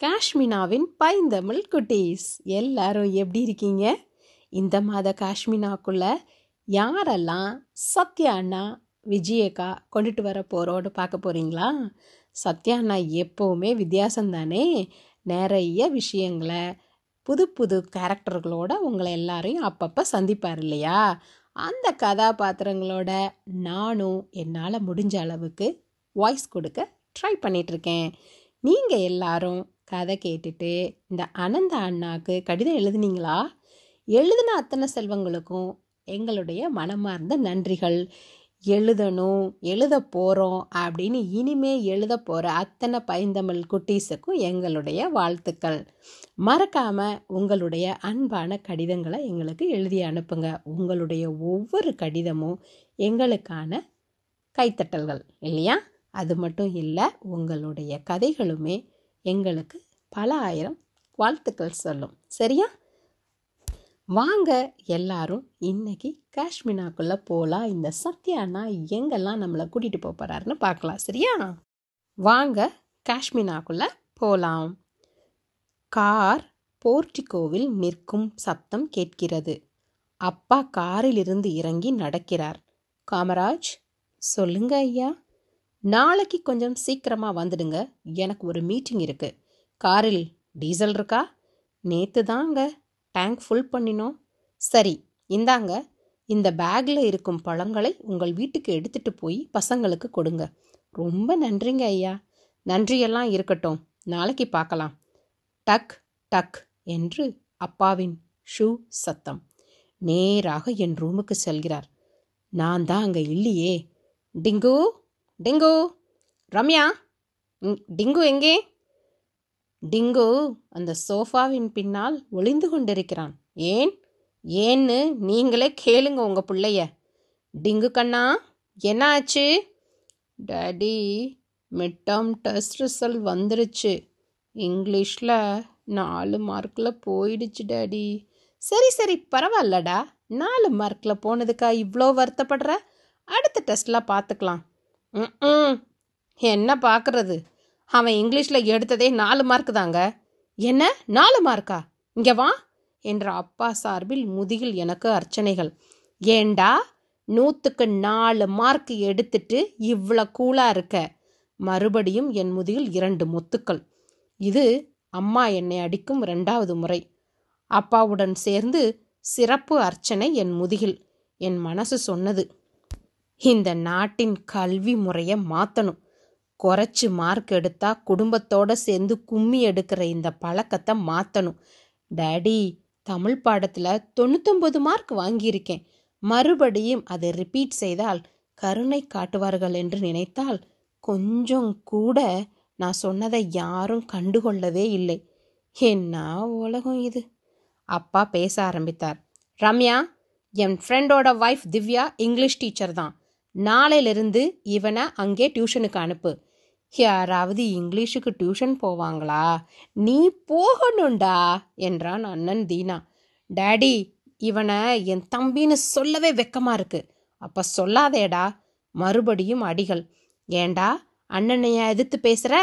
காஷ்மினாவின் பைந்தமிழ் குட்டீஸ். எல்லாரும் எப்படி இருக்கீங்க? இந்த மாத காஷ்மினாக்குள்ள யாரெல்லாம் சத்யா அண்ணா விஜயக்கா கொண்டுட்டு வர போகிறோன்னு பார்க்க போகிறீங்களா சத்யா அண்ணா எப்போவுமே வித்தியாசம் தானே? நிறைய விஷயங்களை புது புது கேரக்டர்களோட உங்களை எல்லாரையும் அப்பப்போ சந்திப்பார் இல்லையா? அந்த கதாபாத்திரங்களோட நானும் என்னால் முடிஞ்ச அளவுக்கு வாய்ஸ் கொடுக்க ட்ரை பண்ணிகிட்ருக்கேன் நீங்கள் எல்லாரும் கதை கேட்டுட்டு இந்த அனந்த அண்ணாக்கு கடிதம் எழுதுனீங்களா? எழுதின அத்தனை செல்வங்களுக்கும் எங்களுடைய மனமார்ந்த நன்றிகள். எழுதணும் எழுத போகிறோம் அப்படின்னு இனிமே எழுத போகிற அத்தனை பைந்தமிழ் குட்டீஸுக்கும் எங்களுடைய வாழ்த்துக்கள். மறக்காமல் உங்களுடைய அன்பான கடிதங்களை எங்களுக்கு எழுதி அனுப்புங்க. உங்களுடைய ஒவ்வொரு கடிதமும் எங்களுக்கான கைத்தட்டல்கள் இல்லையா? அது மட்டும் இல்லை உங்களுடைய கதைகளுமே எங்களுக்கு பல ஆயிரம் வாழ்த்துக்கள் சொல்லும். சரியா? வாங்க எல்லாரும் இன்னைக்கு காஷ்மீனாக்குள்ளே போகலாம் இந்த சத்யானா எங்கெல்லாம் நம்மளை கூட்டிகிட்டு போக போகிறாருன்னு பார்க்கலாம். சரியா? வாங்க காஷ்மீனாக்குள்ளே போகலாம் கார் போர்டிகோவில் நிற்கும் சத்தம் கேட்கிறது. அப்பா காரிலிருந்து இறங்கி நடக்கிறார். காமராஜ் சொல்லுங்க ஐயா. நாளைக்கு கொஞ்சம் சீக்கிரமாக வந்துடுங்க. எனக்கு ஒரு மீட்டிங் இருக்குது காரில் டீசல் இருக்கா? நேற்று தாங்க டேங்க் ஃபுல் பண்ணினோம். சரி இந்தாங்க. இந்த பேக்கில் இருக்கும் பழங்களை உங்கள் வீட்டுக்கு எடுத்துகிட்டு போய் பசங்களுக்கு கொடுங்க. ரொம்ப நன்றிங்க ஐயா. நன்றியெல்லாம் இருக்கட்டும். நாளைக்கு பார்க்கலாம். டக் டக் என்று அப்பாவின் ஷூ சத்தம். நேராக என் ரூமுக்கு செல்கிறார். நான் தான் அங்கே இல்லையே. டிங்கு டிங்கு. ரம்யா ம், டிங்கு எங்கே? டிங்கு அந்த சோஃபாவின் பின்னால் ஒளிந்து கொண்டிருக்கிறான். ஏன்? ஏன்னு நீங்களே கேளுங்க உங்க பிள்ளைய. டிங்கு கண்ணா என்ன ஆச்சு daddy mid term test result வந்துருச்சு. இங்கிலீஷில் நாலு மார்க்கில் போயிடுச்சு டாடி. சரி சரி பரவாயில்லடா. நாலு மார்க்கில் போனதுக்கா இவ்வளோ வருத்தப்படுற? அடுத்த டெஸ்ட்டில் பார்த்துக்கலாம் ம் என்ன பார்க்குறது அவன் இங்கிலீஷில் எடுத்ததே நாலு மார்க் தாங்க. என்ன? நாலு மார்க்கா இங்கே வா. என்ற அப்பா சார்பில் முதுகில் எனக்கு அர்ச்சனைகள். ஏண்டா? நூற்றுக்கு நாலு மார்க் எடுத்துட்டு இவ்வளோ கூலாக இருக்க? மறுபடியும் என் முதுகில் இரண்டு முத்துக்கள். இது அம்மா என்னை அடிக்கும் ரெண்டாவது முறை. அப்பாவுடன் சேர்ந்து சிறப்பு அர்ச்சனை என் முதுகில். என் மனசு சொன்னது. இந்த நாட்டின் கல்வி முறையை மாற்றணும் குறைச்சி மார்க் எடுத்தா குடும்பத்தோட சேர்ந்து கும்மி எடுக்கிற இந்த பழக்கத்தை மாற்றணும் டேடி தமிழ் பாடத்தில் தொண்ணூத்தொம்பது மார்க் வாங்கியிருக்கேன். மறுபடியும் அதை ரிப்பீட் செய்தால் கருணை காட்டுவார்கள் என்று நினைத்தால் கொஞ்சம் கூட நான் சொன்னதை யாரும் கண்டுகொள்ளவே இல்லை. என்ன உலகம் இது? அப்பா பேச ஆரம்பித்தார். ரம்யா என் ஃப்ரெண்டோட ஒய்ஃப் திவ்யா இங்கிலீஷ் டீச்சர் தான். நாளையிலிருந்து இவனை அங்கே டியூஷனுக்கு அனுப்பு. யாராவது இங்கிலீஷுக்கு டியூஷன் போவாங்களா? நீ போகணும்டா என்றான் அண்ணன் தீனா. டேடி இவனை என் தம்பின்னு சொல்லவே வெக்கமா இருக்கு. அப்ப சொல்லாதேடா மறுபடியும் அடிகள். ஏண்டா அண்ணனையா எதிர்த்து பேசுற?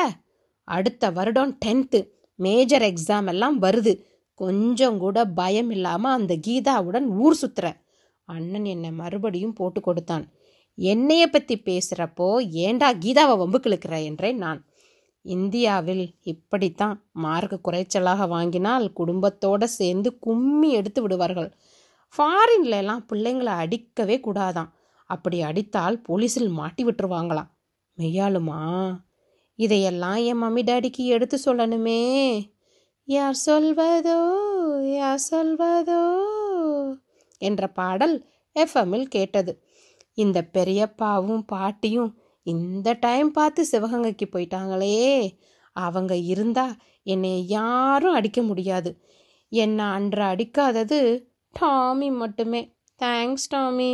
அடுத்த வருடம் டென்த்து மேஜர் எக்ஸாம் எல்லாம் வருது. கொஞ்சம் கூட பயம் இல்லாம அந்த கீதாவுடன் ஊர் சுத்துற. அண்ணன் என்னை மறுபடியும் போட்டு கொடுத்தான். என்னைய பற்றி பேசுகிறப்போ ஏண்டா கீதாவை வம்புக்கு இழுக்கிற என்றேன் நான். இந்தியாவில் இப்படித்தான் மார்க் குறைச்சலாக வாங்கினால் குடும்பத்தோடு சேர்ந்து கும்மி எடுத்து விடுவார்கள். ஃபாரின்ல எல்லாம் பிள்ளைங்களை அடிக்கவே கூடாதான். அப்படி அடித்தால் போலீஸில் மாட்டி விட்டுருவாங்களாம். மெய்யாலுமா இதையெல்லாம் என் மம்மி டாடிக்கு எடுத்து சொல்லணுமே. யார் சொல்வதோ யார் சொல்வதோ என்ற பாடல் எஃப்எம்மில் கேட்டது. இந்த பெரியப்பாவும் பாட்டியும் இந்த டைம் பார்த்து சிவகங்கைக்கு போயிட்டாங்களே. அவங்க இருந்தா என்னை யாரும் அடிக்க முடியாது. என்னை அன்று அடிக்காதது டாமி மட்டுமே. Thanks Tommy.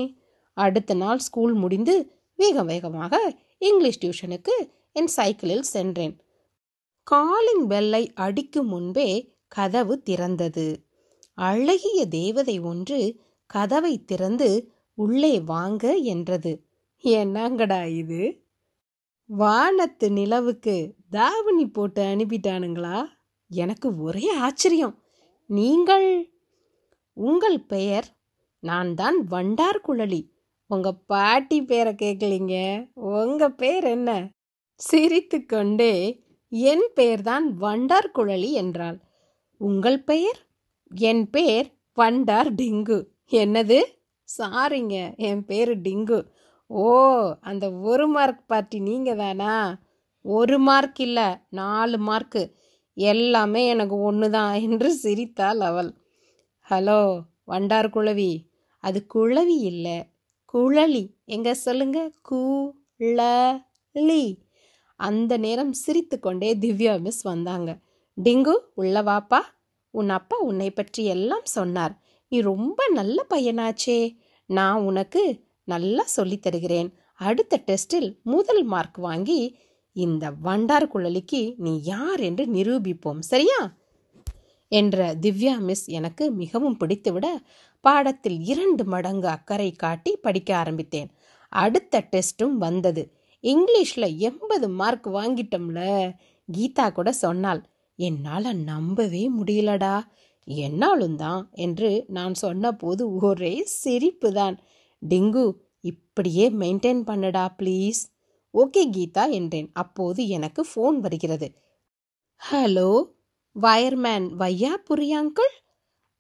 அடுத்த நாள் ஸ்கூல் முடிந்து வேக வேகமாக இங்கிலீஷ் டியூஷனுக்கு என் சைக்கிளில் சென்றேன். காலிங் பெல்லை அடிக்கும் முன்பே கதவு திறந்தது. அழகிய தேவதை ஒன்று கதவை திறந்து உள்ளே வாங்க என்றது. என்னங்கடா இது? வானத்து நிலவுக்கு தாவணி போட்டு அனுப்பிட்டானுங்களா? எனக்கு ஒரே ஆச்சரியம். நீங்கள் உங்கள் பெயர் நான் தான் வண்டார் குழலி. உங்கள் பாட்டி பேரை கேட்கலீங்க உங்கள் பேர் என்ன? சிரித்துக்கொண்டே என் பெயர்தான் வண்டார் குழலி என்றாள். உங்கள் பெயர்? என் பெயர் வண்டார் டிங்கு. என்னது? சாரிங்க என் பேர் டிங்கு. ஓ அந்த ஒரு மார்க் பார்ட்டி நீங்கள் தானா ஒரு மார்க் இல்லை நாலு மார்க்கு எல்லாமே எனக்கு ஒன்று தான் என்று சிரித்தாள் அவள். ஹலோ வண்டார் குழவி. அது குழவி இல்லை குழலி. எங்க சொல்லுங்க? குழலி. அந்த நேரம் சிரித்துக்கொண்டே திவ்யா மிஸ் வந்தாங்க. டிங்கு உள்ள வாப்பா. உன் அப்பா உன்னை பற்றி எல்லாம் சொன்னார். நீ ரொம்ப நல்ல பையனாச்சே. நான் உனக்கு நல்லா சொல்லித் தருகிறேன். அடுத்த டெஸ்டில் முதல் மார்க் வாங்கி இந்த வண்டார் குழலிக்கு நீ யார் என்று நிரூபிப்போம். சரியா? என்ற திவ்யா மிஸ் எனக்கு மிகவும் பிடித்துவிட பாடத்தில் இரண்டு மடங்கு அக்கறை காட்டி படிக்க ஆரம்பித்தேன். அடுத்த டெஸ்ட்டும் வந்தது. இங்கிலீஷில் எண்பது மார்க் வாங்கிட்டோம்ல. கீதா கூட சொன்னாள் என்னால் நம்பவே முடியலடா. என்னாலும் தான் என்று நான் சொன்னபோது ஒரே சிரிப்பு தான் டிங்கு இப்படியே மெயின்டைன் பண்ணுடா ப்ளீஸ். ஓகே கீதா என்றேன். அப்போது எனக்கு ஃபோன் வருகிறது. Hello wireman Vaiyapuri uncle?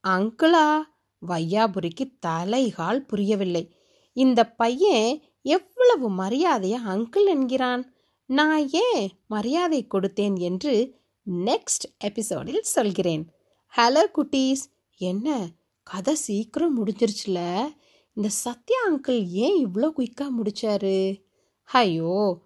அங்கிளா? வையாபுரிக்கு தலைகால் புரியவில்லை. இந்த பையன் எவ்வளவு மரியாதையை அங்கிள் என்கிறான்? நான் ஏன் மரியாதை கொடுத்தேன்? என்று நெக்ஸ்ட் எபிசோடில் சொல்கிறேன். ஹலோ குட்டீஸ். என்ன? கதை சீக்கிரம் முடிஞ்சிருச்சுல? இந்த சத்யா அங்கிள் ஏன் இவ்வளோ குயிக்காக முடிச்சாரு? ஐயோ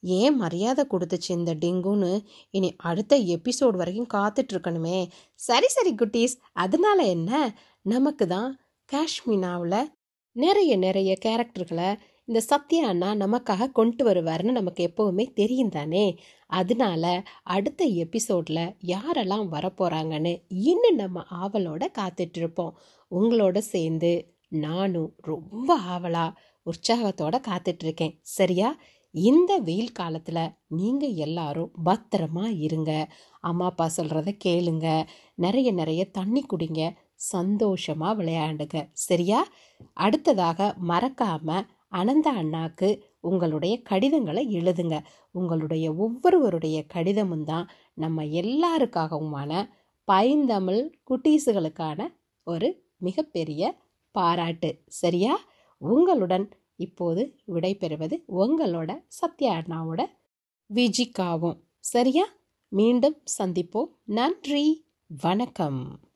ஏன் மரியாதை கொடுத்துச்சு இந்த டெங்குன்னு இனி அடுத்த எபிசோட் வரைக்கும் காத்துட்ருக்கணுமே. சரி சரி குட்டீஸ். அதனால என்ன? நமக்கு தான் காஷ்மீனாவில் நிறைய நிறைய கேரக்டர்களை இந்த சத்யா அண்ணா நமக்காக கொண்டு வருவார்னு நமக்கு எப்போவுமே தெரியும் தானே? அதனால அடுத்த எபிசோடில் யாரெல்லாம் வரப்போகிறாங்கன்னு இன்னும் நம்ம ஆவலோட காத்துட்டு இருப்போம் உங்களோட சேர்ந்து நானும் ரொம்ப ஆவலா உற்சாகத்தோட காத்துட்டு இருக்கேன் சரியா? இந்த வெயில் காலத்தில் நீங்கள் எல்லாரும் பத்திரமா இருங்க. அம்மா அப்பா சொல்கிறத கேளுங்க. நிறைய நிறைய தண்ணி குடிங்க. சந்தோஷமாக விளையாண்டுங்க சரியா? அடுத்ததாக மறக்காமல் அனந்த அண்ணாக்கு உங்களுடைய கடிதங்களை எழுதுங்க. உங்களுடைய ஒவ்வொருவருடைய கடிதமும் தான் நம்ம எல்லாருக்காகவுமான பைந்தமிழ் குட்டீஸுகளுக்கான ஒரு மிகப்பெரிய பாராட்டு. சரியா? உங்களுடன் இப்போது விடைபெறுவது உங்களோட சத்யா அண்ணாவோட விஜிக்காவும் சரியா? மீண்டும் சந்திப்போம். நன்றி. வணக்கம்.